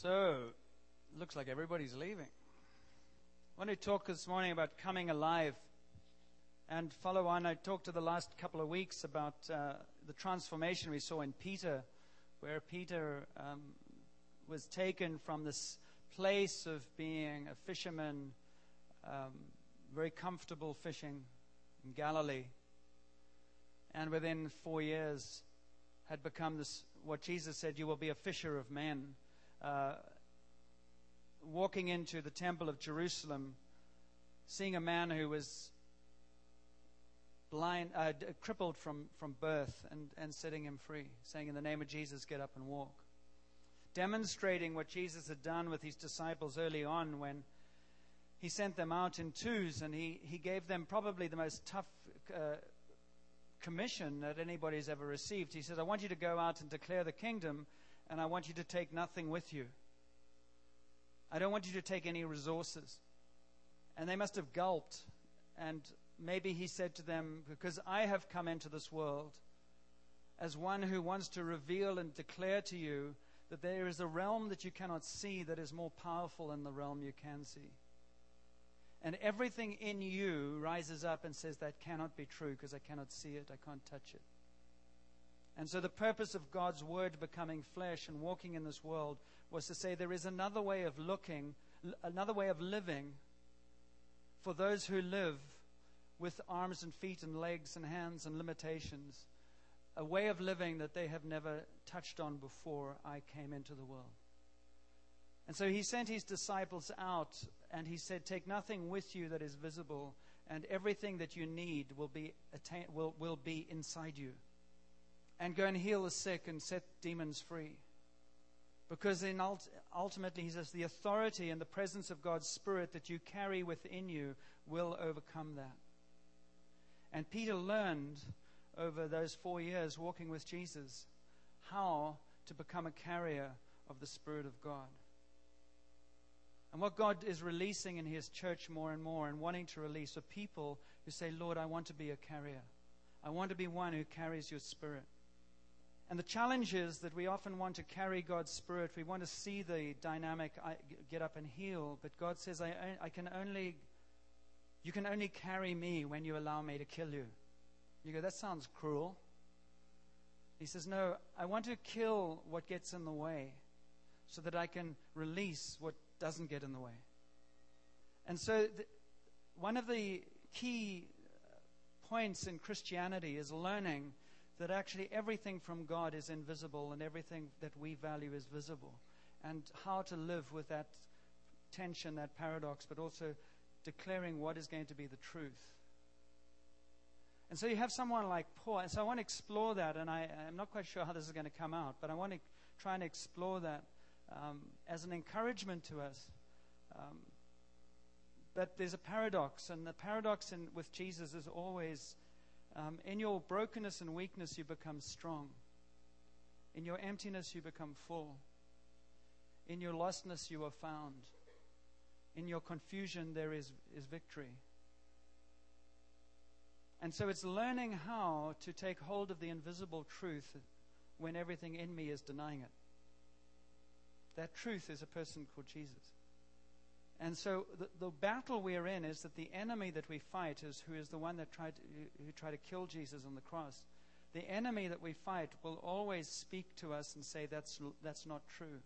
So, looks like everybody's leaving. I want to talk this morning about coming alive. And follow on, I talked to the last couple of weeks about uh, the transformation we saw in Peter, where Peter um, was taken from this place of being a fisherman, um, very comfortable fishing in Galilee, and within four years had become this, what Jesus said, you will be a fisher of men uh, walking into the temple of Jerusalem, seeing a man who was blind, uh, crippled from, from birth, and, and setting him free, saying, In the name of Jesus, get up and walk. Demonstrating what Jesus had done with his disciples early on when he sent them out in twos and he, he gave them probably the most tough uh, commission that anybody's ever received. He said, I want you to go out and declare the kingdom and I want you to take nothing with you. I don't want you to take any resources. And they must have gulped. And maybe he said to them, Because I have come into this world as one who wants to reveal and declare to you that there is a realm that you cannot see that is more powerful than the realm you can see. And everything in you rises up and says, That cannot be true because I cannot see it, I can't touch it. And so the purpose of God's word becoming flesh and walking in this world was to say there is another way of looking, another way of living for those who live with arms and feet and legs and hands and limitations, a way of living that they have never touched on before I came into the world. And so he sent his disciples out and he said, Take nothing with you that is visible, and everything that you need will be, attain- will, will be inside you and go and heal the sick and set demons free. Because in ultimately, he says, the authority and the presence of God's Spirit that you carry within you will overcome that. And Peter learned over those four years walking with Jesus how to become a carrier of the Spirit of God. And what God is releasing in His church more and more and wanting to release are people who say, Lord, I want to be a carrier. I want to be one who carries your Spirit. And the challenge is that we often want to carry God's Spirit. We want to see the dynamic get up and heal. But God says, I, I can only, you can only carry me when you allow me to kill you. You go, that sounds cruel. He says, No, I want to kill what gets in the way so that I can release what doesn't get in the way. And so, the, one of the key uh, points in Christianity is learning that actually everything from God is invisible and everything that we value is visible. And how to live with that tension, that paradox, but also declaring what is going to be the truth. And so you have someone like Paul. And so I want to explore that, and I, am not quite sure how this is going to come out, but I want to try and explore that um, as an encouragement to us. Um, that there's a paradox, and the paradox in, with Jesus is always um, in your brokenness and weakness, you become strong. In your emptiness, you become full. In your lostness, you are found. In your confusion, there is, is victory. And so it's learning how to take hold of the invisible truth when everything in me is denying it. That truth is a person called Jesus. And so the, the battle we're in is that the enemy that we fight is who is the one that tried to, who tried to kill Jesus on the cross. The enemy that we fight will always speak to us and say that's that's not true.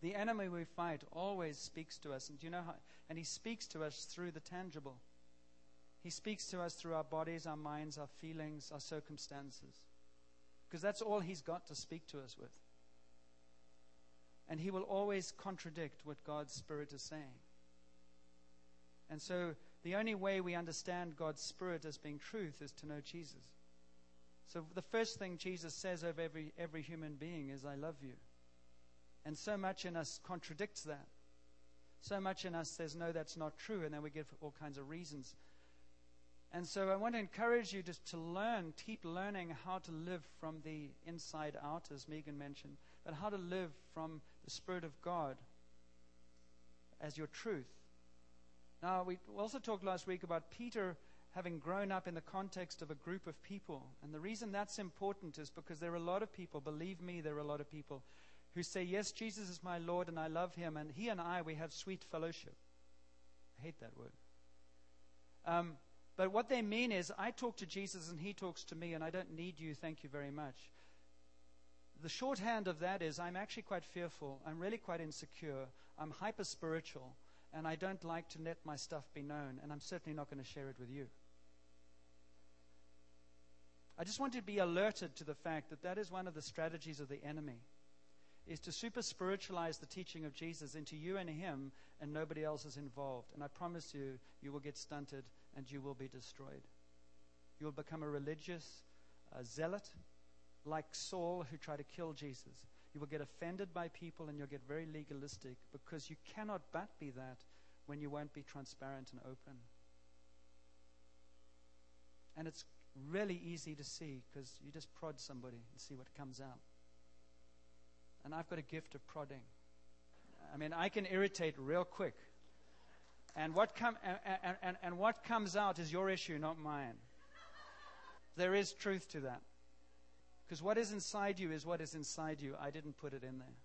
The enemy we fight always speaks to us, and you know how? And he speaks to us through the tangible. He speaks to us through our bodies, our minds, our feelings, our circumstances, because that's all he's got to speak to us with. And he will always contradict what God's Spirit is saying. And so the only way we understand God's Spirit as being truth is to know Jesus. So the first thing Jesus says over every, every human being is, I love you. And so much in us contradicts that. So much in us says, no, that's not true. And then we give all kinds of reasons and so I want to encourage you just to learn, keep learning how to live from the inside out, as Megan mentioned, but how to live from the Spirit of God as your truth. Now, we also talked last week about Peter having grown up in the context of a group of people. And the reason that's important is because there are a lot of people, believe me, there are a lot of people who say, Yes, Jesus is my Lord and I love him, and he and I, we have sweet fellowship. I hate that word. Um, but what they mean is, I talk to Jesus and he talks to me, and I don't need you, thank you very much. The shorthand of that is, I'm actually quite fearful. I'm really quite insecure. I'm hyper spiritual, and I don't like to let my stuff be known, and I'm certainly not going to share it with you. I just want to be alerted to the fact that that is one of the strategies of the enemy is to super spiritualize the teaching of Jesus into you and him and nobody else is involved. And I promise you, you will get stunted and you will be destroyed. You will become a religious uh, zealot like Saul who tried to kill Jesus. You will get offended by people and you'll get very legalistic because you cannot but be that when you won't be transparent and open. And it's really easy to see because you just prod somebody and see what comes out. And I've got a gift of prodding. I mean, I can irritate real quick. And what, com- and, and, and what comes out is your issue, not mine. There is truth to that. Because what is inside you is what is inside you. I didn't put it in there.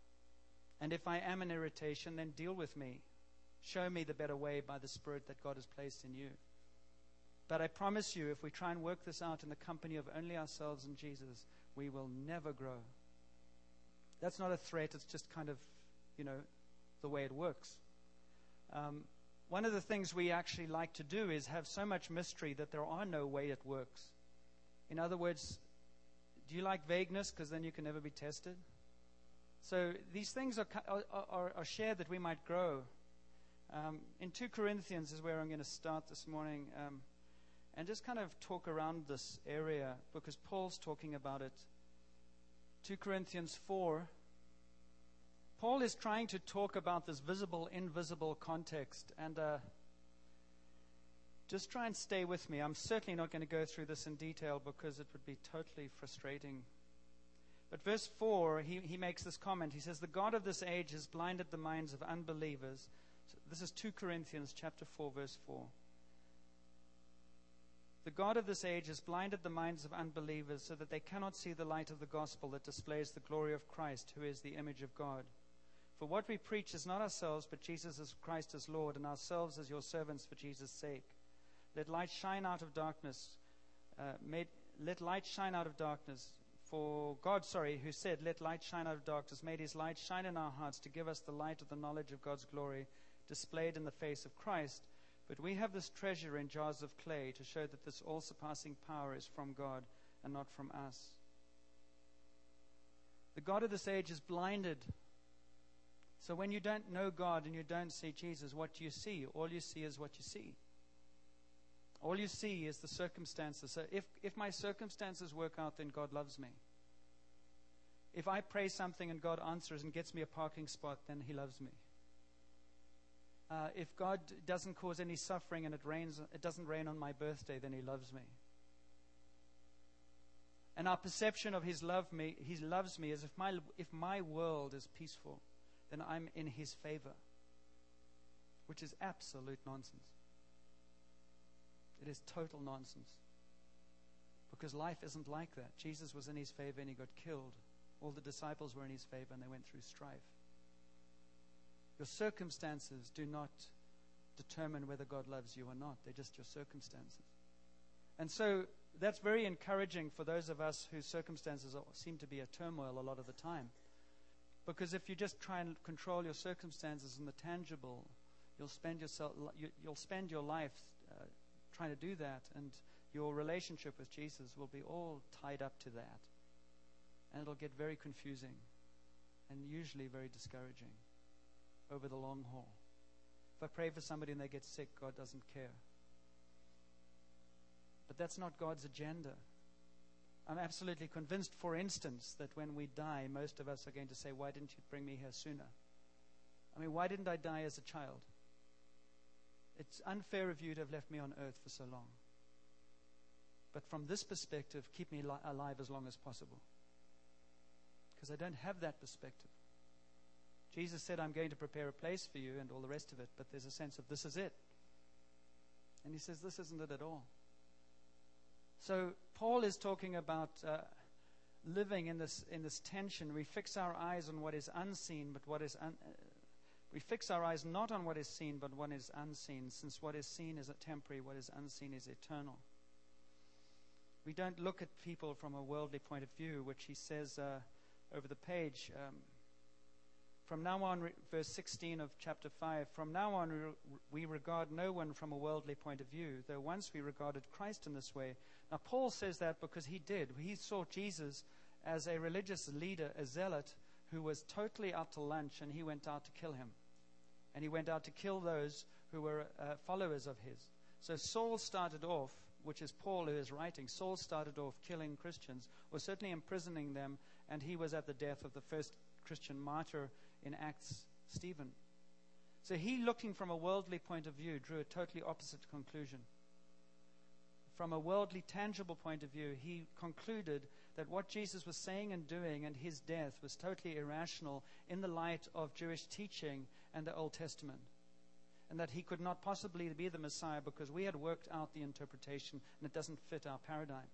And if I am an irritation, then deal with me. Show me the better way by the Spirit that God has placed in you. But I promise you, if we try and work this out in the company of only ourselves and Jesus, we will never grow. That's not a threat, it's just kind of, you know, the way it works. Um, one of the things we actually like to do is have so much mystery that there are no way it works. In other words, do you like vagueness? Because then you can never be tested. So these things are, are, are shared that we might grow. Um, in 2 Corinthians is where I'm going to start this morning. Um, and just kind of talk around this area because Paul's talking about it. 2 Corinthians 4. Paul is trying to talk about this visible, invisible context. And uh, just try and stay with me. I'm certainly not going to go through this in detail because it would be totally frustrating. But verse 4, he, he makes this comment. He says, The God of this age has blinded the minds of unbelievers. So this is 2 Corinthians chapter 4, verse 4. The God of this age has blinded the minds of unbelievers so that they cannot see the light of the gospel that displays the glory of Christ, who is the image of God. For what we preach is not ourselves, but Jesus as Christ as Lord, and ourselves as your servants for Jesus' sake. Let light shine out of darkness. Uh, made, let light shine out of darkness. For God, sorry, who said, Let light shine out of darkness, made his light shine in our hearts to give us the light of the knowledge of God's glory displayed in the face of Christ. But we have this treasure in jars of clay to show that this all surpassing power is from God and not from us. The God of this age is blinded. So when you don't know God and you don't see Jesus, what do you see? All you see is what you see. All you see is the circumstances. So if, if my circumstances work out, then God loves me. If I pray something and God answers and gets me a parking spot, then He loves me uh, if God doesn't cause any suffering and it rains, it doesn't rain on my birthday, then He loves me. And our perception of His love me, He loves me, is if my if my world is peaceful, then I'm in His favor, which is absolute nonsense. It is total nonsense. Because life isn't like that. Jesus was in his favor and he got killed. All the disciples were in his favor and they went through strife. Your circumstances do not determine whether God loves you or not, they're just your circumstances. And so that's very encouraging for those of us whose circumstances seem to be a turmoil a lot of the time. Because if you just try and control your circumstances and the tangible, you'll spend, yourself, you'll spend your life trying to do that, and your relationship with Jesus will be all tied up to that. And it'll get very confusing and usually very discouraging over the long haul. If I pray for somebody and they get sick, God doesn't care. But that's not God's agenda. I'm absolutely convinced, for instance, that when we die, most of us are going to say, Why didn't you bring me here sooner? I mean, why didn't I die as a child? It's unfair of you to have left me on earth for so long. But from this perspective, keep me li- alive as long as possible. Because I don't have that perspective. Jesus said, I'm going to prepare a place for you and all the rest of it, but there's a sense of this is it. And he says, this isn't it at all. So Paul is talking about uh, living in this, in this tension. We fix our eyes on what is unseen, but what is un- we fix our eyes not on what is seen, but what is unseen, since what is seen is temporary, what is unseen is eternal. We don't look at people from a worldly point of view, which he says uh, over the page. Um, from now on, verse 16 of chapter 5, from now on we regard no one from a worldly point of view, though once we regarded Christ in this way. Now, Paul says that because he did. He saw Jesus as a religious leader, a zealot, who was totally out to lunch, and he went out to kill him. And he went out to kill those who were uh, followers of his. So Saul started off, which is Paul who is writing, Saul started off killing Christians, or certainly imprisoning them, and he was at the death of the first Christian martyr in Acts, Stephen. So he, looking from a worldly point of view, drew a totally opposite conclusion. From a worldly, tangible point of view, he concluded that what Jesus was saying and doing and his death was totally irrational in the light of Jewish teaching and the Old Testament. And that he could not possibly be the Messiah because we had worked out the interpretation and it doesn't fit our paradigm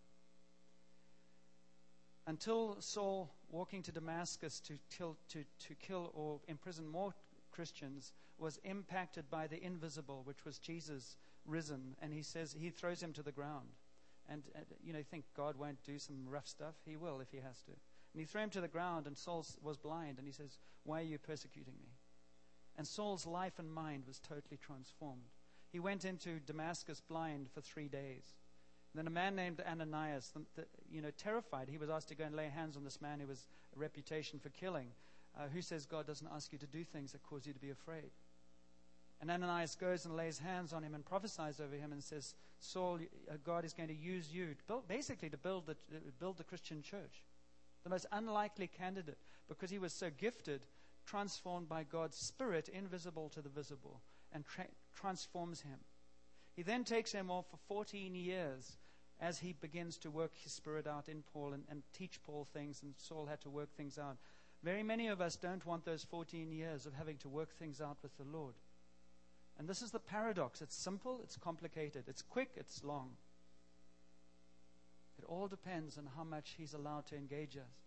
until Saul, walking to Damascus to, kill, to, to kill or imprison more Christians, was impacted by the invisible, which was Jesus risen. And he says he throws him to the ground. And, uh, you know, think God won't do some rough stuff? He will if he has to. And he threw him to the ground, and Saul was blind. And he says, Why are you persecuting me? And Saul's life and mind was totally transformed. He went into Damascus blind for three days. Then a man named Ananias, the, the, you know, terrified, he was asked to go and lay hands on this man who was a reputation for killing. Uh, who says God doesn't ask you to do things that cause you to be afraid? And Ananias goes and lays hands on him and prophesies over him and says, Saul, uh, God is going to use you, basically to build the, uh, build the Christian church. The most unlikely candidate because he was so gifted, transformed by God's Spirit, invisible to the visible, and tra- transforms him. He then takes him off for 14 years as he begins to work his spirit out in Paul and, and teach Paul things, and Saul had to work things out. Very many of us don't want those 14 years of having to work things out with the Lord. And this is the paradox. It's simple, it's complicated, it's quick, it's long. It all depends on how much he's allowed to engage us.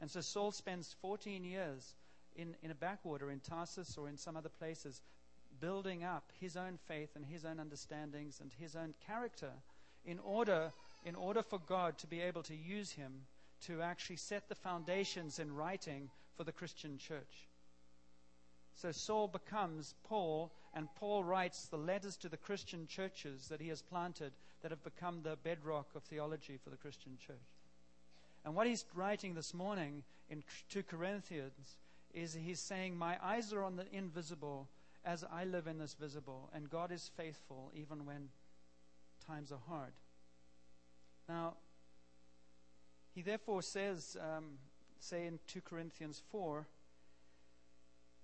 And so Saul spends 14 years in, in a backwater in Tarsus or in some other places, building up his own faith and his own understandings and his own character in order, in order for God to be able to use him to actually set the foundations in writing for the Christian church. So Saul becomes Paul, and Paul writes the letters to the Christian churches that he has planted that have become the bedrock of theology for the Christian church. And what he's writing this morning in 2 Corinthians is he's saying, My eyes are on the invisible as I live in this visible, and God is faithful even when times are hard. Now, he therefore says, um, say in 2 Corinthians 4,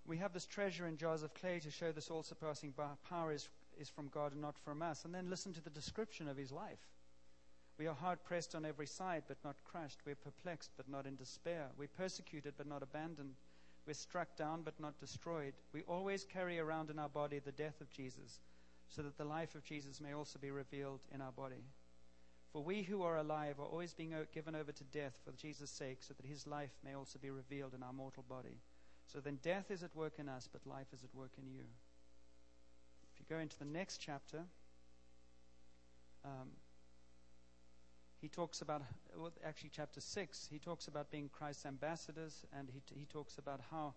we have this treasure in jars of clay to show this all surpassing power is, is from God and not from us. And then listen to the description of his life. We are hard pressed on every side, but not crushed. We're perplexed, but not in despair. We're persecuted, but not abandoned. We're struck down, but not destroyed. We always carry around in our body the death of Jesus so that the life of Jesus may also be revealed in our body. For we who are alive are always being given over to death for Jesus' sake, so that his life may also be revealed in our mortal body. So then death is at work in us, but life is at work in you. If you go into the next chapter, um, he talks about, well, actually, chapter 6, he talks about being Christ's ambassadors, and he, he talks about how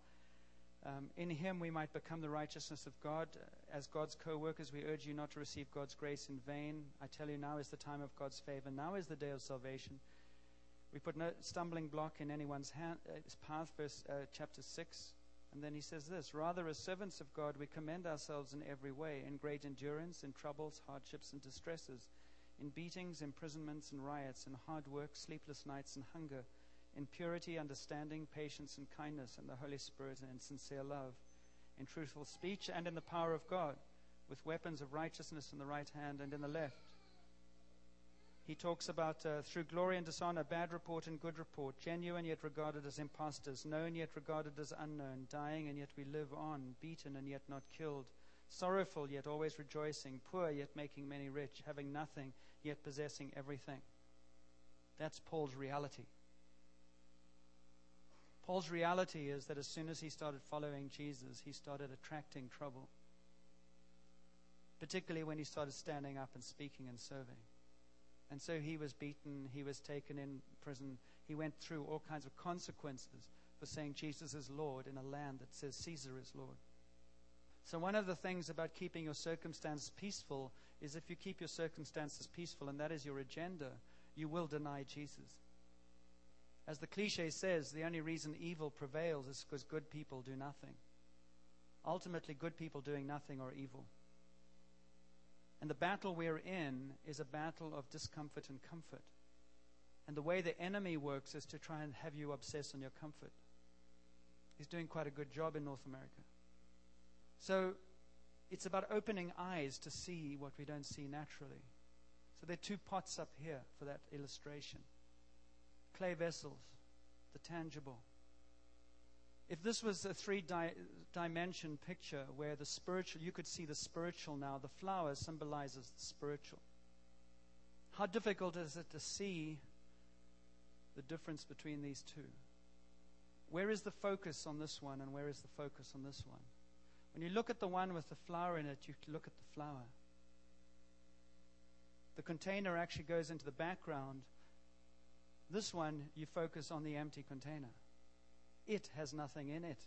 um, in him we might become the righteousness of God. As God's co workers, we urge you not to receive God's grace in vain. I tell you, now is the time of God's favor. Now is the day of salvation. We put no stumbling block in anyone's hand, uh, path, verse uh, chapter 6. And then he says this Rather, as servants of God, we commend ourselves in every way, in great endurance, in troubles, hardships, and distresses, in beatings, imprisonments, and riots, in hard work, sleepless nights, and hunger in purity, understanding, patience, and kindness, and the Holy Spirit, and in sincere love, in truthful speech, and in the power of God, with weapons of righteousness in the right hand and in the left. He talks about uh, through glory and dishonor, bad report and good report, genuine yet regarded as impostors, known yet regarded as unknown, dying and yet we live on, beaten and yet not killed, sorrowful yet always rejoicing, poor yet making many rich, having nothing yet possessing everything. That's Paul's reality. Paul's reality is that as soon as he started following Jesus, he started attracting trouble, particularly when he started standing up and speaking and serving. And so he was beaten, he was taken in prison, he went through all kinds of consequences for saying Jesus is Lord in a land that says Caesar is Lord. So, one of the things about keeping your circumstances peaceful is if you keep your circumstances peaceful and that is your agenda, you will deny Jesus. As the cliche says, the only reason evil prevails is because good people do nothing. Ultimately, good people doing nothing are evil. And the battle we're in is a battle of discomfort and comfort. And the way the enemy works is to try and have you obsess on your comfort. He's doing quite a good job in North America. So it's about opening eyes to see what we don't see naturally. So there are two pots up here for that illustration clay vessels, the tangible. If this was a three di- dimension picture where the spiritual, you could see the spiritual now, the flower symbolizes the spiritual. How difficult is it to see the difference between these two? Where is the focus on this one and where is the focus on this one? When you look at the one with the flower in it, you look at the flower. The container actually goes into the background. This one, you focus on the empty container. It has nothing in it.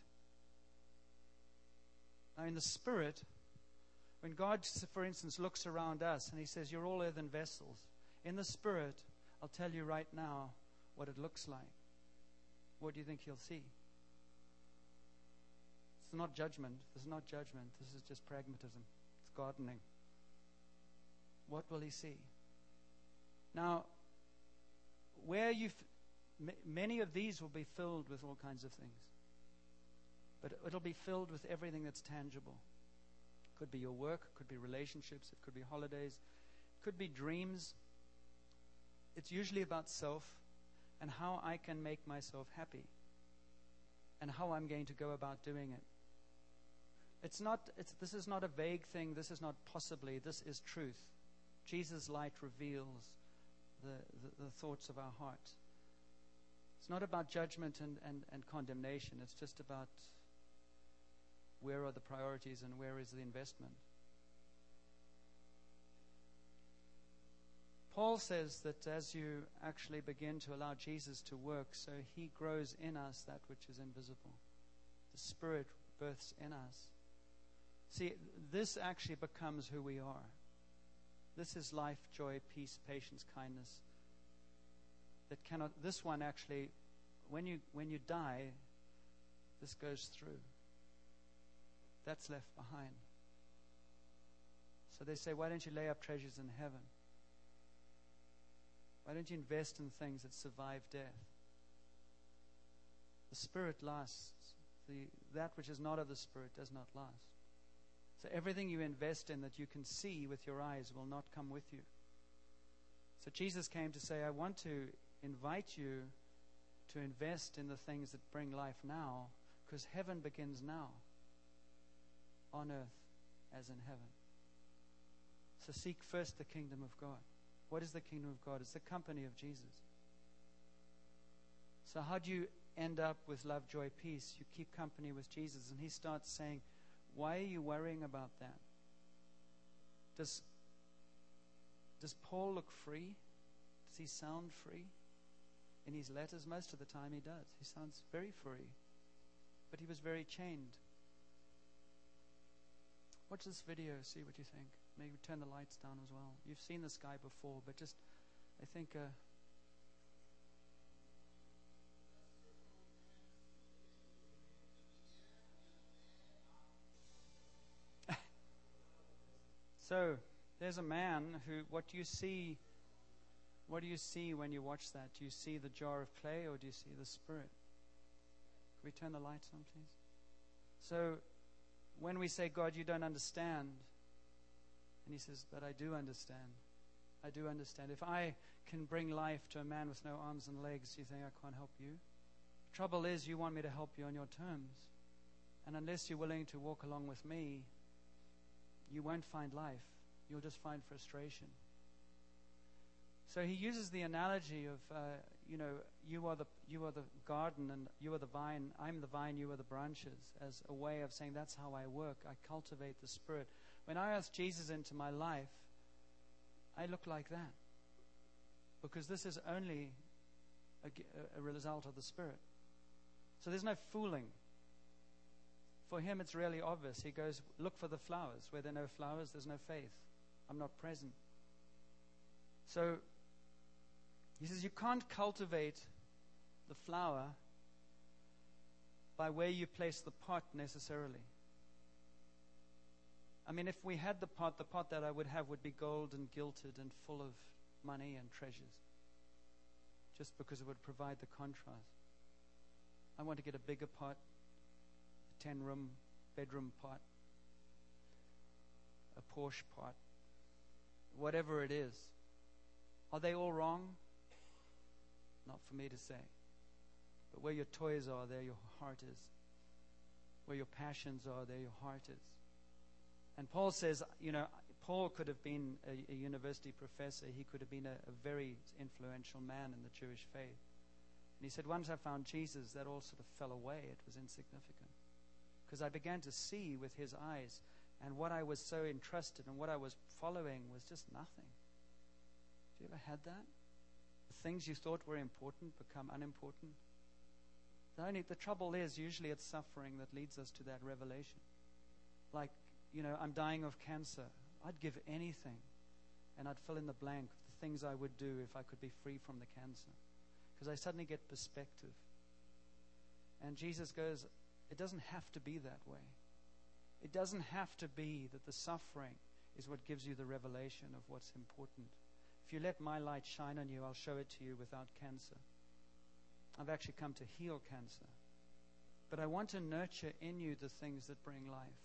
Now, in the Spirit, when God, for instance, looks around us and He says, You're all earthen vessels, in the Spirit, I'll tell you right now what it looks like. What do you think He'll see? It's not judgment. This is not judgment. This is just pragmatism. It's gardening. What will he see? Now, where you many of these will be filled with all kinds of things. But it'll be filled with everything that's tangible. Could be your work, could be relationships, it could be holidays, could be dreams. It's usually about self and how I can make myself happy and how I'm going to go about doing it. It's not, it's, this is not a vague thing. This is not possibly. This is truth. Jesus' light reveals the, the, the thoughts of our heart. It's not about judgment and, and, and condemnation. It's just about where are the priorities and where is the investment. Paul says that as you actually begin to allow Jesus to work, so he grows in us that which is invisible. The Spirit births in us. See, this actually becomes who we are. This is life, joy, peace, patience, kindness. That cannot, this one actually, when you, when you die, this goes through. That's left behind. So they say, why don't you lay up treasures in heaven? Why don't you invest in things that survive death? The Spirit lasts. The, that which is not of the Spirit does not last. So everything you invest in that you can see with your eyes will not come with you. So Jesus came to say, I want to invite you to invest in the things that bring life now, because heaven begins now, on earth as in heaven. So seek first the kingdom of God. What is the kingdom of God? It's the company of Jesus. So, how do you end up with love, joy, peace? You keep company with Jesus, and He starts saying, why are you worrying about that? Does, does Paul look free? Does he sound free? In his letters, most of the time he does. He sounds very free. But he was very chained. Watch this video, see what you think. Maybe turn the lights down as well. You've seen this guy before, but just, I think. Uh, So there's a man who, what you see? What do you see when you watch that? Do you see the jar of clay or do you see the Spirit? Can we turn the lights on, please? So when we say, God, you don't understand, and he says, But I do understand. I do understand. If I can bring life to a man with no arms and legs, do you think I can't help you? The trouble is, you want me to help you on your terms. And unless you're willing to walk along with me, you won't find life. You'll just find frustration. So he uses the analogy of, uh, you know, you are the you are the garden and you are the vine. I'm the vine. You are the branches. As a way of saying that's how I work. I cultivate the Spirit. When I ask Jesus into my life, I look like that because this is only a, a result of the Spirit. So there's no fooling. For him, it's really obvious. He goes, Look for the flowers. Where there are no flowers, there's no faith. I'm not present. So he says, You can't cultivate the flower by where you place the pot necessarily. I mean, if we had the pot, the pot that I would have would be gold and gilted and full of money and treasures, just because it would provide the contrast. I want to get a bigger pot, a 10 room bedroom pot, a Porsche pot, whatever it is. Are they all wrong? For me to say. But where your toys are, there your heart is. Where your passions are, there your heart is. And Paul says, you know, Paul could have been a, a university professor. He could have been a, a very influential man in the Jewish faith. And he said, once I found Jesus, that all sort of fell away. It was insignificant. Because I began to see with his eyes, and what I was so interested in, what I was following was just nothing. Have you ever had that? Things you thought were important become unimportant. The only the trouble is usually it's suffering that leads us to that revelation. Like, you know, I'm dying of cancer. I'd give anything, and I'd fill in the blank of the things I would do if I could be free from the cancer, because I suddenly get perspective. And Jesus goes, it doesn't have to be that way. It doesn't have to be that the suffering is what gives you the revelation of what's important. If you let my light shine on you, I'll show it to you without cancer. I've actually come to heal cancer. But I want to nurture in you the things that bring life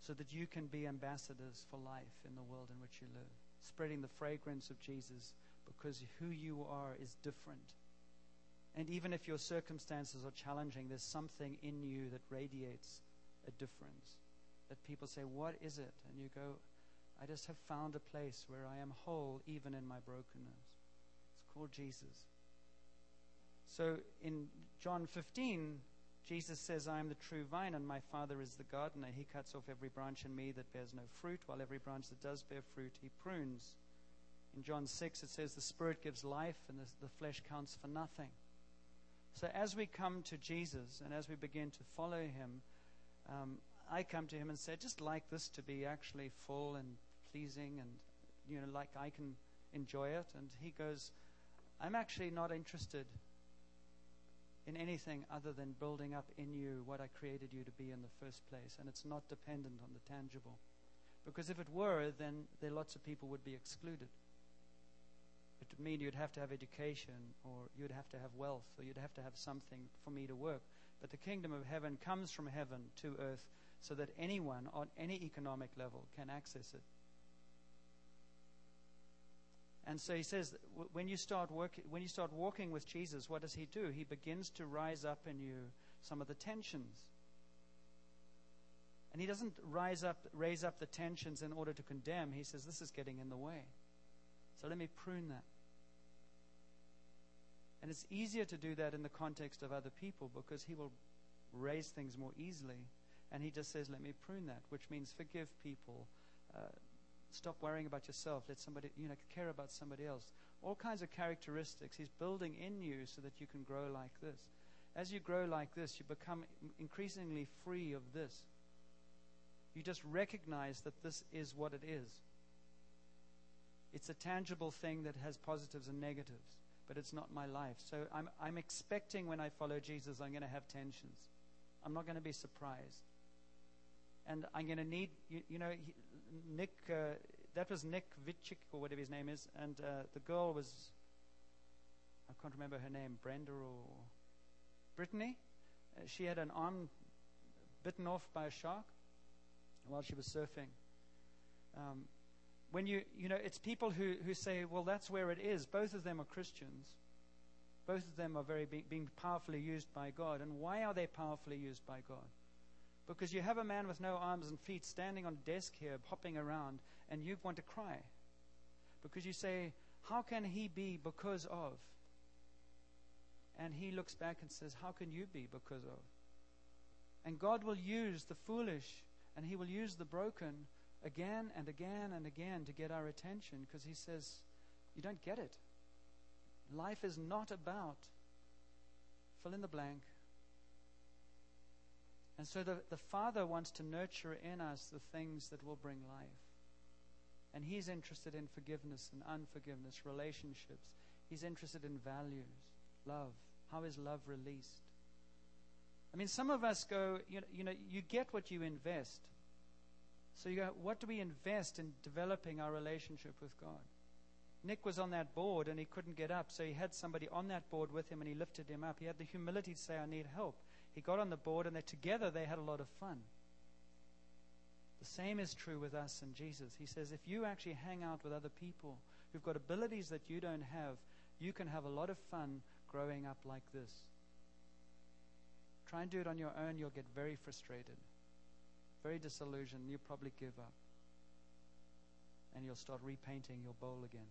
so that you can be ambassadors for life in the world in which you live, spreading the fragrance of Jesus because who you are is different. And even if your circumstances are challenging, there's something in you that radiates a difference. That people say, What is it? And you go, I just have found a place where I am whole even in my brokenness. It's called Jesus. So in John 15, Jesus says, I am the true vine, and my Father is the gardener. He cuts off every branch in me that bears no fruit, while every branch that does bear fruit, he prunes. In John 6, it says, The Spirit gives life, and the, the flesh counts for nothing. So as we come to Jesus and as we begin to follow him, um, I come to him and say, just like this to be actually full and pleasing and, you know, like I can enjoy it. And he goes, I'm actually not interested in anything other than building up in you what I created you to be in the first place. And it's not dependent on the tangible. Because if it were, then there lots of people would be excluded. It would mean you'd have to have education, or you'd have to have wealth, or you'd have to have something for me to work. But the kingdom of heaven comes from heaven to earth so that anyone on any economic level can access it. And so he says, when you start work, when you start walking with Jesus, what does he do? He begins to rise up in you some of the tensions. And he doesn't rise up, raise up the tensions in order to condemn. He says, this is getting in the way. So let me prune that. And it's easier to do that in the context of other people because he will raise things more easily. And he just says, let me prune that, which means forgive people. Uh, stop worrying about yourself. Let somebody, you know, care about somebody else. All kinds of characteristics he's building in you so that you can grow like this. As you grow like this, you become increasingly free of this. You just recognize that this is what it is. It's a tangible thing that has positives and negatives but it's not my life. So I'm, I'm expecting when I follow Jesus, I'm going to have tensions. I'm not going to be surprised. And I'm going to need, you, you know, he, Nick, uh, that was Nick Vitchik or whatever his name is, and uh, the girl was, I can't remember her name, Brenda or Brittany. Uh, she had an arm bitten off by a shark while she was surfing. Um, when you, you know, it's people who, who say, well, that's where it is. Both of them are Christians. Both of them are very be, being powerfully used by God. And why are they powerfully used by God? Because you have a man with no arms and feet standing on a desk here, hopping around, and you want to cry. Because you say, how can he be because of? And he looks back and says, How can you be because of? And God will use the foolish and he will use the broken again and again and again to get our attention because he says, You don't get it. Life is not about fill in the blank. And so the, the Father wants to nurture in us the things that will bring life. And He's interested in forgiveness and unforgiveness, relationships. He's interested in values, love. How is love released? I mean, some of us go, you know, you, know, you get what you invest. So you go, what do we invest in developing our relationship with God? Nick was on that board and he couldn't get up, so he had somebody on that board with him and he lifted him up. He had the humility to say, I need help. He got on the board and they, together they had a lot of fun. The same is true with us and Jesus. He says, if you actually hang out with other people who've got abilities that you don't have, you can have a lot of fun growing up like this. Try and do it on your own, you'll get very frustrated, very disillusioned. You'll probably give up. And you'll start repainting your bowl again.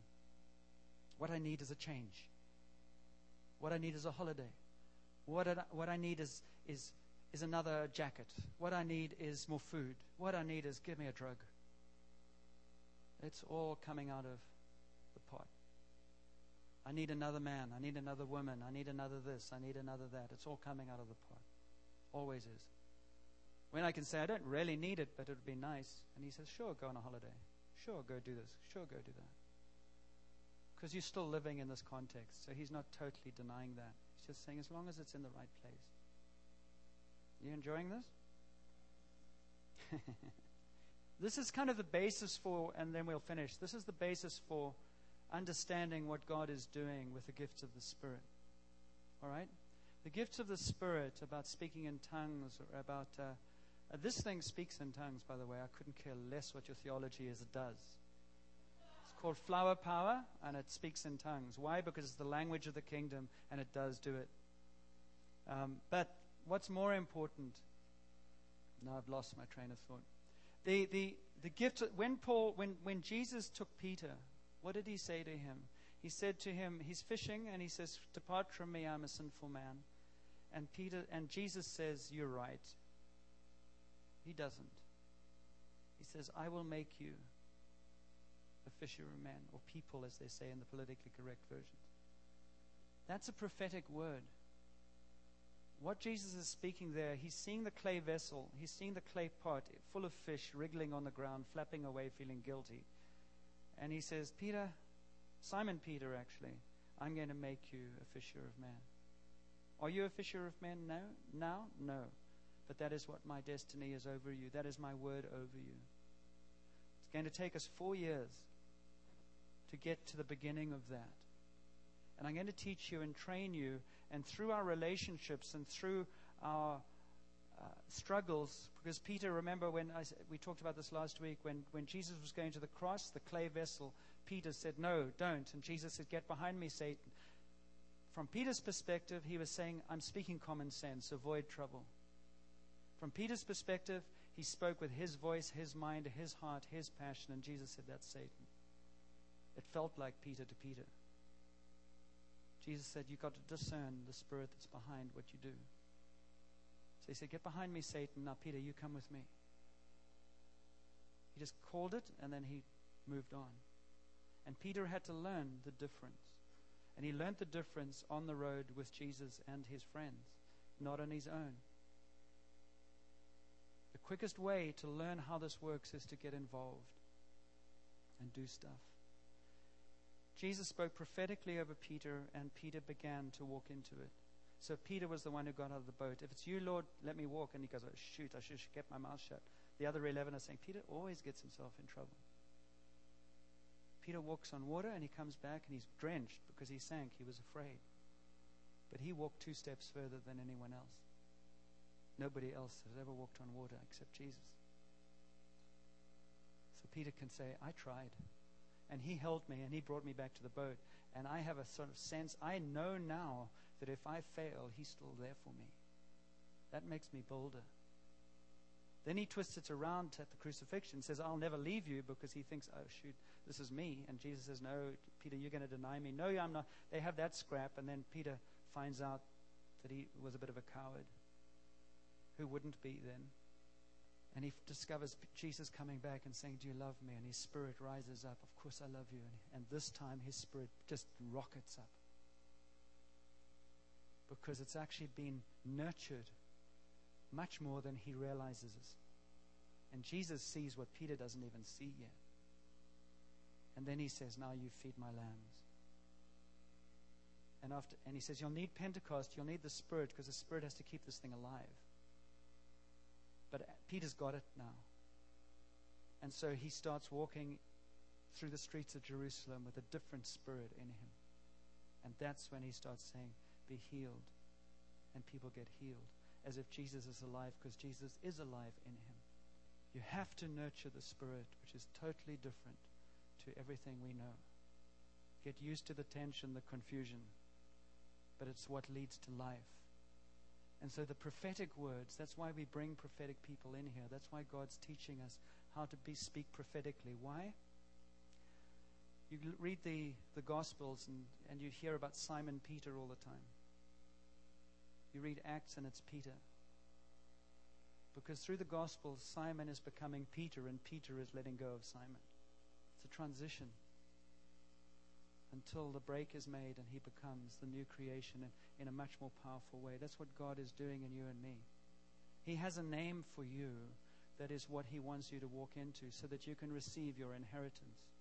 What I need is a change. What I need is a holiday. What I, what I need is, is, is another jacket. What I need is more food. What I need is give me a drug. It's all coming out of the pot. I need another man. I need another woman. I need another this. I need another that. It's all coming out of the pot. Always is. When I can say, I don't really need it, but it would be nice. And he says, Sure, go on a holiday. Sure, go do this. Sure, go do that. Because you're still living in this context. So he's not totally denying that. Just saying, as long as it's in the right place. You enjoying this? this is kind of the basis for, and then we'll finish. This is the basis for understanding what God is doing with the gifts of the Spirit. All right? The gifts of the Spirit about speaking in tongues or about. Uh, uh, this thing speaks in tongues, by the way. I couldn't care less what your theology is, it does called Flower Power, and it speaks in tongues. Why? Because it's the language of the kingdom, and it does do it. Um, but what's more important? Now I've lost my train of thought. The, the, the gift, when Paul, when, when Jesus took Peter, what did he say to him? He said to him, he's fishing, and he says, Depart from me, I'm a sinful man. And Peter and Jesus says, You're right. He doesn't. He says, I will make you a fishermen or people, as they say in the politically correct versions. That's a prophetic word. What Jesus is speaking there, he's seeing the clay vessel, he's seeing the clay pot full of fish wriggling on the ground, flapping away, feeling guilty. And he says, Peter, Simon Peter, actually, I'm going to make you a fisher of men. Are you a fisher of men now? Now? No. But that is what my destiny is over you. That is my word over you. It's going to take us four years to get to the beginning of that. And I'm going to teach you and train you, and through our relationships and through our uh, struggles, because Peter, remember when I, we talked about this last week, when, when Jesus was going to the cross, the clay vessel, Peter said, No, don't. And Jesus said, Get behind me, Satan. From Peter's perspective, he was saying, I'm speaking common sense, avoid trouble. From Peter's perspective, he spoke with his voice, his mind, his heart, his passion, and Jesus said, That's Satan. It felt like Peter to Peter. Jesus said, You've got to discern the spirit that's behind what you do. So he said, Get behind me, Satan. Now, Peter, you come with me. He just called it and then he moved on. And Peter had to learn the difference. And he learned the difference on the road with Jesus and his friends, not on his own. The quickest way to learn how this works is to get involved and do stuff. Jesus spoke prophetically over Peter, and Peter began to walk into it. So Peter was the one who got out of the boat. If it's you, Lord, let me walk. And he goes, oh, shoot, I should have kept my mouth shut. The other 11 are saying, Peter always gets himself in trouble. Peter walks on water and he comes back and he's drenched because he sank. He was afraid. But he walked two steps further than anyone else. Nobody else has ever walked on water except Jesus. So Peter can say, I tried and he held me and he brought me back to the boat. And I have a sort of sense, I know now that if I fail, he's still there for me. That makes me bolder. Then he twists it around at the crucifixion, says, I'll never leave you because he thinks, oh, shoot, this is me. And Jesus says, No, Peter, you're going to deny me. No, I'm not. They have that scrap, and then Peter finds out that he was a bit of a coward. Who wouldn't be then? And he discovers Jesus coming back and saying, Do you love me? And his spirit rises up. Of course, I love you. And, and this time, his spirit just rockets up. Because it's actually been nurtured much more than he realizes. And Jesus sees what Peter doesn't even see yet. And then he says, Now you feed my lambs. And, after, and he says, You'll need Pentecost, you'll need the Spirit, because the Spirit has to keep this thing alive. But Peter's got it now. And so he starts walking through the streets of Jerusalem with a different spirit in him. And that's when he starts saying, Be healed. And people get healed as if Jesus is alive because Jesus is alive in him. You have to nurture the spirit, which is totally different to everything we know. Get used to the tension, the confusion, but it's what leads to life. And so the prophetic words, that's why we bring prophetic people in here. That's why God's teaching us how to be, speak prophetically. Why? You read the, the Gospels and, and you hear about Simon Peter all the time. You read Acts and it's Peter. Because through the Gospels, Simon is becoming Peter and Peter is letting go of Simon. It's a transition until the break is made and he becomes the new creation in, in a much more powerful way. That's what God is doing in you and me. He has a name for you that is what he wants you to walk into so that you can receive your inheritance.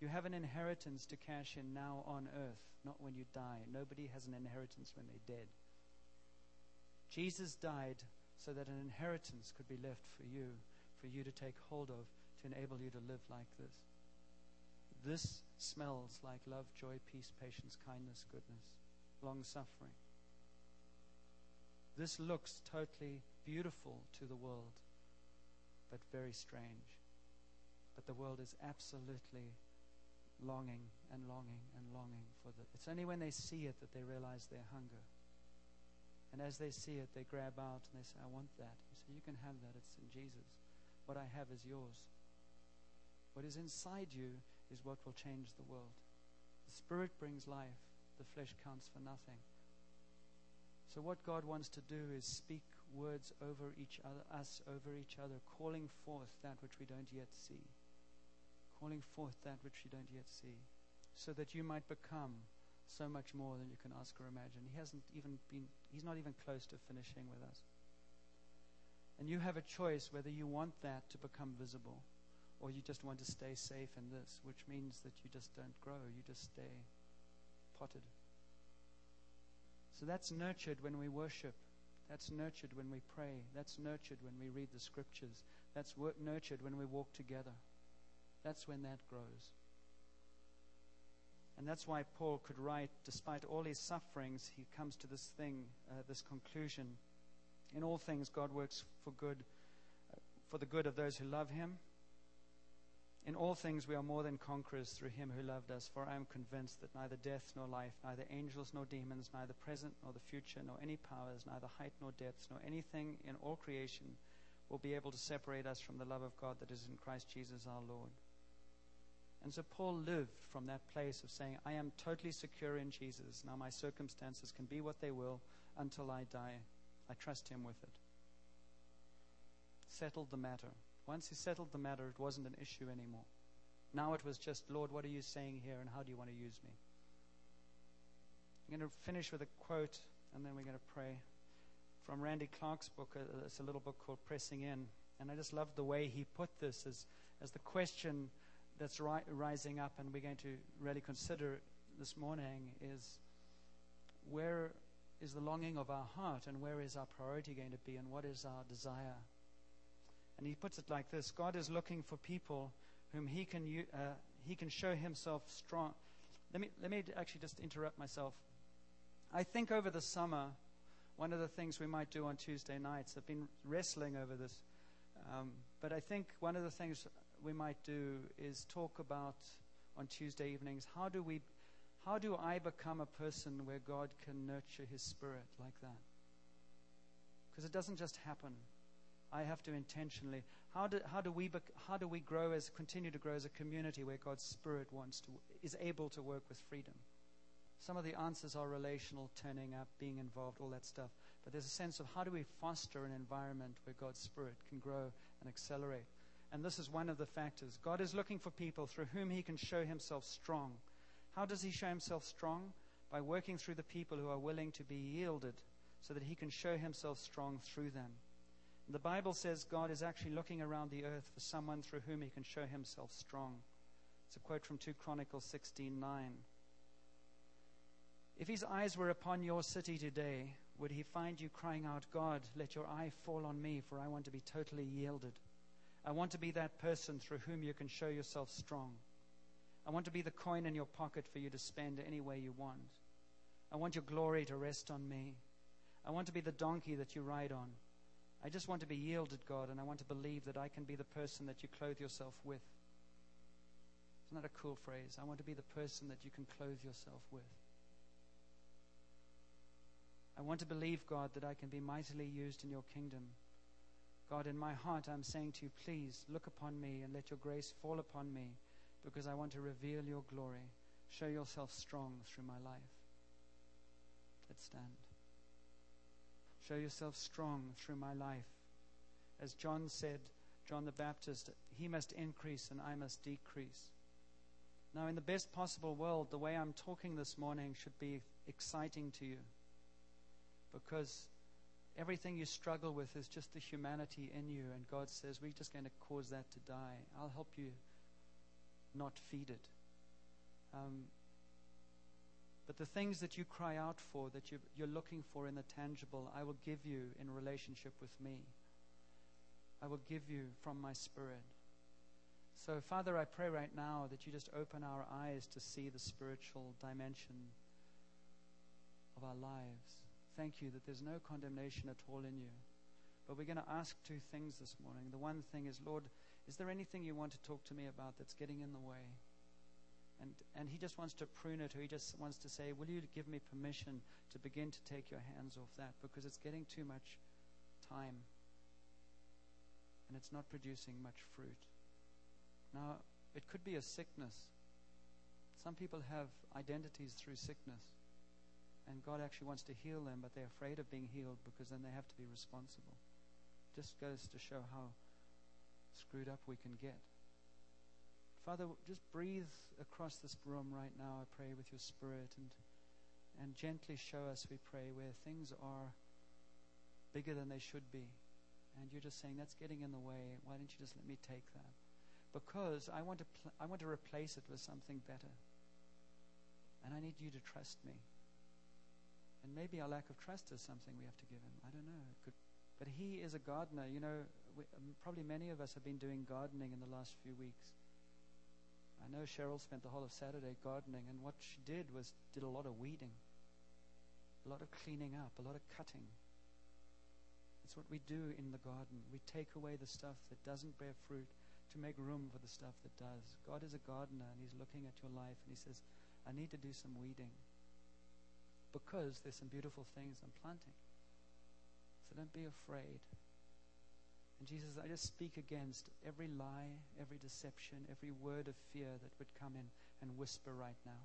You have an inheritance to cash in now on earth, not when you die. Nobody has an inheritance when they're dead. Jesus died so that an inheritance could be left for you, for you to take hold of, to enable you to live like this. This smells like love, joy, peace, patience, kindness, goodness, long suffering. This looks totally beautiful to the world, but very strange. But the world is absolutely longing and longing and longing for the. It's only when they see it that they realize their hunger. And as they see it, they grab out and they say, I want that. You say, You can have that. It's in Jesus. What I have is yours. What is inside you is what will change the world. The Spirit brings life, the flesh counts for nothing. So, what God wants to do is speak words over each other, us over each other, calling forth that which we don't yet see. Calling forth that which you don't yet see. So that you might become so much more than you can ask or imagine. He hasn't even been, he's not even close to finishing with us. And you have a choice whether you want that to become visible or you just want to stay safe in this, which means that you just don't grow, you just stay potted. So that's nurtured when we worship. That's nurtured when we pray. That's nurtured when we read the scriptures. That's nurtured when we walk together. That's when that grows. And that's why Paul could write, despite all his sufferings, he comes to this thing, uh, this conclusion. In all things, God works for good, uh, for the good of those who love him. In all things, we are more than conquerors through him who loved us. For I am convinced that neither death nor life, neither angels nor demons, neither present nor the future, nor any powers, neither height nor depth, nor anything in all creation will be able to separate us from the love of God that is in Christ Jesus our Lord. And so Paul lived from that place of saying, I am totally secure in Jesus. Now my circumstances can be what they will until I die. I trust him with it. Settled the matter. Once he settled the matter, it wasn't an issue anymore. Now it was just, Lord, what are you saying here and how do you want to use me? I'm going to finish with a quote and then we're going to pray. From Randy Clark's book, uh, it's a little book called Pressing In. And I just love the way he put this as, as the question that's ri- rising up and we're going to really consider this morning is where is the longing of our heart and where is our priority going to be and what is our desire? And he puts it like this God is looking for people whom he can, uh, he can show himself strong. Let me, let me actually just interrupt myself. I think over the summer, one of the things we might do on Tuesday nights, I've been wrestling over this, um, but I think one of the things we might do is talk about on Tuesday evenings how do we how do I become a person where God can nurture his spirit like that? Because it doesn't just happen. I have to intentionally. How do, how do we bec- how do we grow as continue to grow as a community where God's spirit wants to is able to work with freedom? Some of the answers are relational, turning up, being involved, all that stuff. But there's a sense of how do we foster an environment where God's Spirit can grow and accelerate. And this is one of the factors. God is looking for people through whom He can show Himself strong. How does He show Himself strong? By working through the people who are willing to be yielded so that He can show Himself strong through them. The Bible says God is actually looking around the earth for someone through whom He can show Himself strong. It's a quote from 2 Chronicles 16:9. If his eyes were upon your city today, would he find you crying out, God, let your eye fall on me, for I want to be totally yielded. I want to be that person through whom you can show yourself strong. I want to be the coin in your pocket for you to spend any way you want. I want your glory to rest on me. I want to be the donkey that you ride on. I just want to be yielded, God, and I want to believe that I can be the person that you clothe yourself with. Isn't that a cool phrase? I want to be the person that you can clothe yourself with. I want to believe, God, that I can be mightily used in your kingdom. God, in my heart, I'm saying to you, please look upon me and let your grace fall upon me because I want to reveal your glory. Show yourself strong through my life. Let's stand. Show yourself strong through my life. As John said, John the Baptist, he must increase and I must decrease. Now, in the best possible world, the way I'm talking this morning should be exciting to you because everything you struggle with is just the humanity in you, and God says, We're just going to cause that to die. I'll help you not feed it. Um, but the things that you cry out for, that you, you're looking for in the tangible, I will give you in relationship with me. I will give you from my spirit. So, Father, I pray right now that you just open our eyes to see the spiritual dimension of our lives. Thank you that there's no condemnation at all in you. But we're going to ask two things this morning. The one thing is, Lord, is there anything you want to talk to me about that's getting in the way? And, and he just wants to prune it, or he just wants to say, Will you give me permission to begin to take your hands off that? Because it's getting too much time and it's not producing much fruit. Now, it could be a sickness. Some people have identities through sickness. And God actually wants to heal them, but they're afraid of being healed because then they have to be responsible. Just goes to show how screwed up we can get. Father, just breathe across this room right now, I pray, with your spirit and and gently show us, we pray, where things are bigger than they should be. And you're just saying, that's getting in the way. Why don't you just let me take that? Because I want to, pl- I want to replace it with something better. And I need you to trust me. And maybe our lack of trust is something we have to give him. I don't know. Could, but he is a gardener. You know, we, um, probably many of us have been doing gardening in the last few weeks. I know Cheryl spent the whole of Saturday gardening, and what she did was did a lot of weeding, a lot of cleaning up, a lot of cutting. It's what we do in the garden. We take away the stuff that doesn't bear fruit to make room for the stuff that does. God is a gardener, and He's looking at your life, and He says, I need to do some weeding because there's some beautiful things I'm planting. So don't be afraid. And Jesus, I just speak against every lie, every deception, every word of fear that would come in and whisper right now.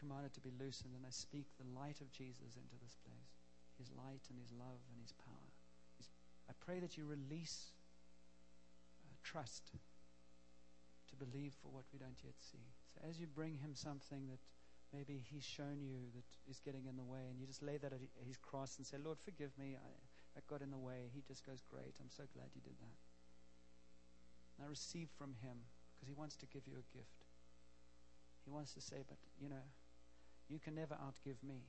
Command it to be loosened, and I speak the light of Jesus into this place His light and His love and His power. His, I pray that you release uh, trust to believe for what we don't yet see. So as you bring Him something that maybe he's shown you that is getting in the way, and you just lay that at his cross and say, Lord, forgive me. I, that got in the way. He just goes, Great. I'm so glad you did that. Now receive from him because he wants to give you a gift. He wants to say, But, you know, you can never outgive me.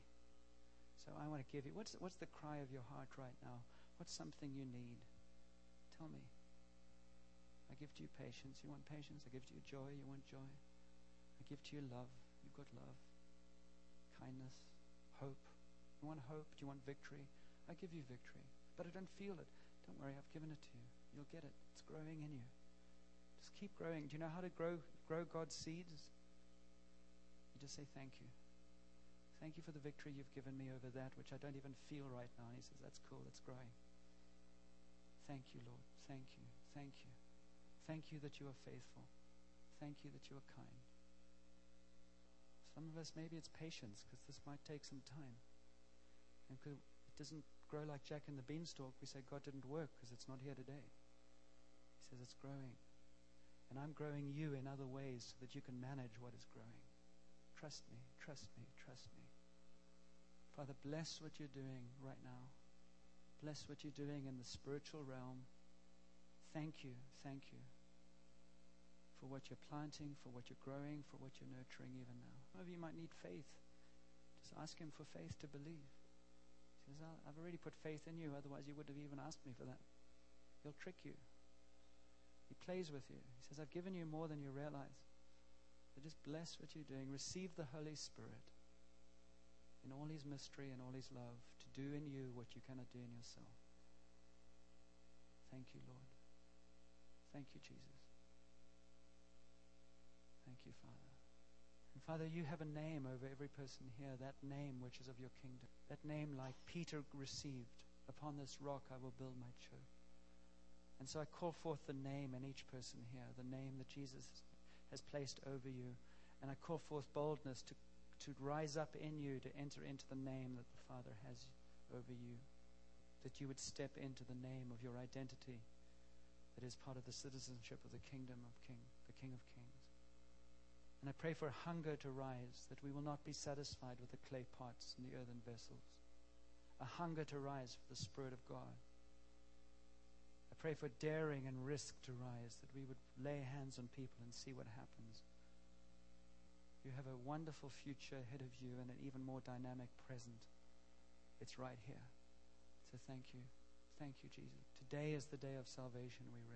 So I want to give you. What's, what's the cry of your heart right now? What's something you need? Tell me. I give to you patience. You want patience? I give to you joy. You want joy? I give to you love. You've got love kindness, hope. You want hope? Do you want victory? I give you victory. But I don't feel it. Don't worry, I've given it to you. You'll get it. It's growing in you. Just keep growing. Do you know how to grow grow God's seeds? You just say thank you. Thank you for the victory you've given me over that which I don't even feel right now. And he says, That's cool, it's growing. Thank you, Lord. Thank you. Thank you. Thank you that you are faithful. Thank you that you are kind. Some of us, maybe it's patience because this might take some time. And it doesn't grow like Jack in the beanstalk, we say God didn't work because it's not here today. He says it's growing. And I'm growing you in other ways so that you can manage what is growing. Trust me, trust me, trust me. Father, bless what you're doing right now. Bless what you're doing in the spiritual realm. Thank you, thank you for what you're planting, for what you're growing, for what you're nurturing even now. Some of you might need faith. Just ask Him for faith to believe. He says, I've already put faith in you, otherwise, you wouldn't have even asked me for that. He'll trick you. He plays with you. He says, I've given you more than you realize. So just bless what you're doing. Receive the Holy Spirit in all His mystery and all His love to do in you what you cannot do in yourself. Thank you, Lord. Thank you, Jesus. Thank you, Father. Father, you have a name over every person here, that name which is of your kingdom. That name, like Peter received, upon this rock I will build my church. And so I call forth the name in each person here, the name that Jesus has placed over you. And I call forth boldness to, to rise up in you to enter into the name that the Father has over you. That you would step into the name of your identity that is part of the citizenship of the kingdom of King, the King of Kings. And I pray for hunger to rise, that we will not be satisfied with the clay pots and the earthen vessels. A hunger to rise for the Spirit of God. I pray for daring and risk to rise, that we would lay hands on people and see what happens. You have a wonderful future ahead of you and an even more dynamic present. It's right here. So thank you. Thank you, Jesus. Today is the day of salvation, we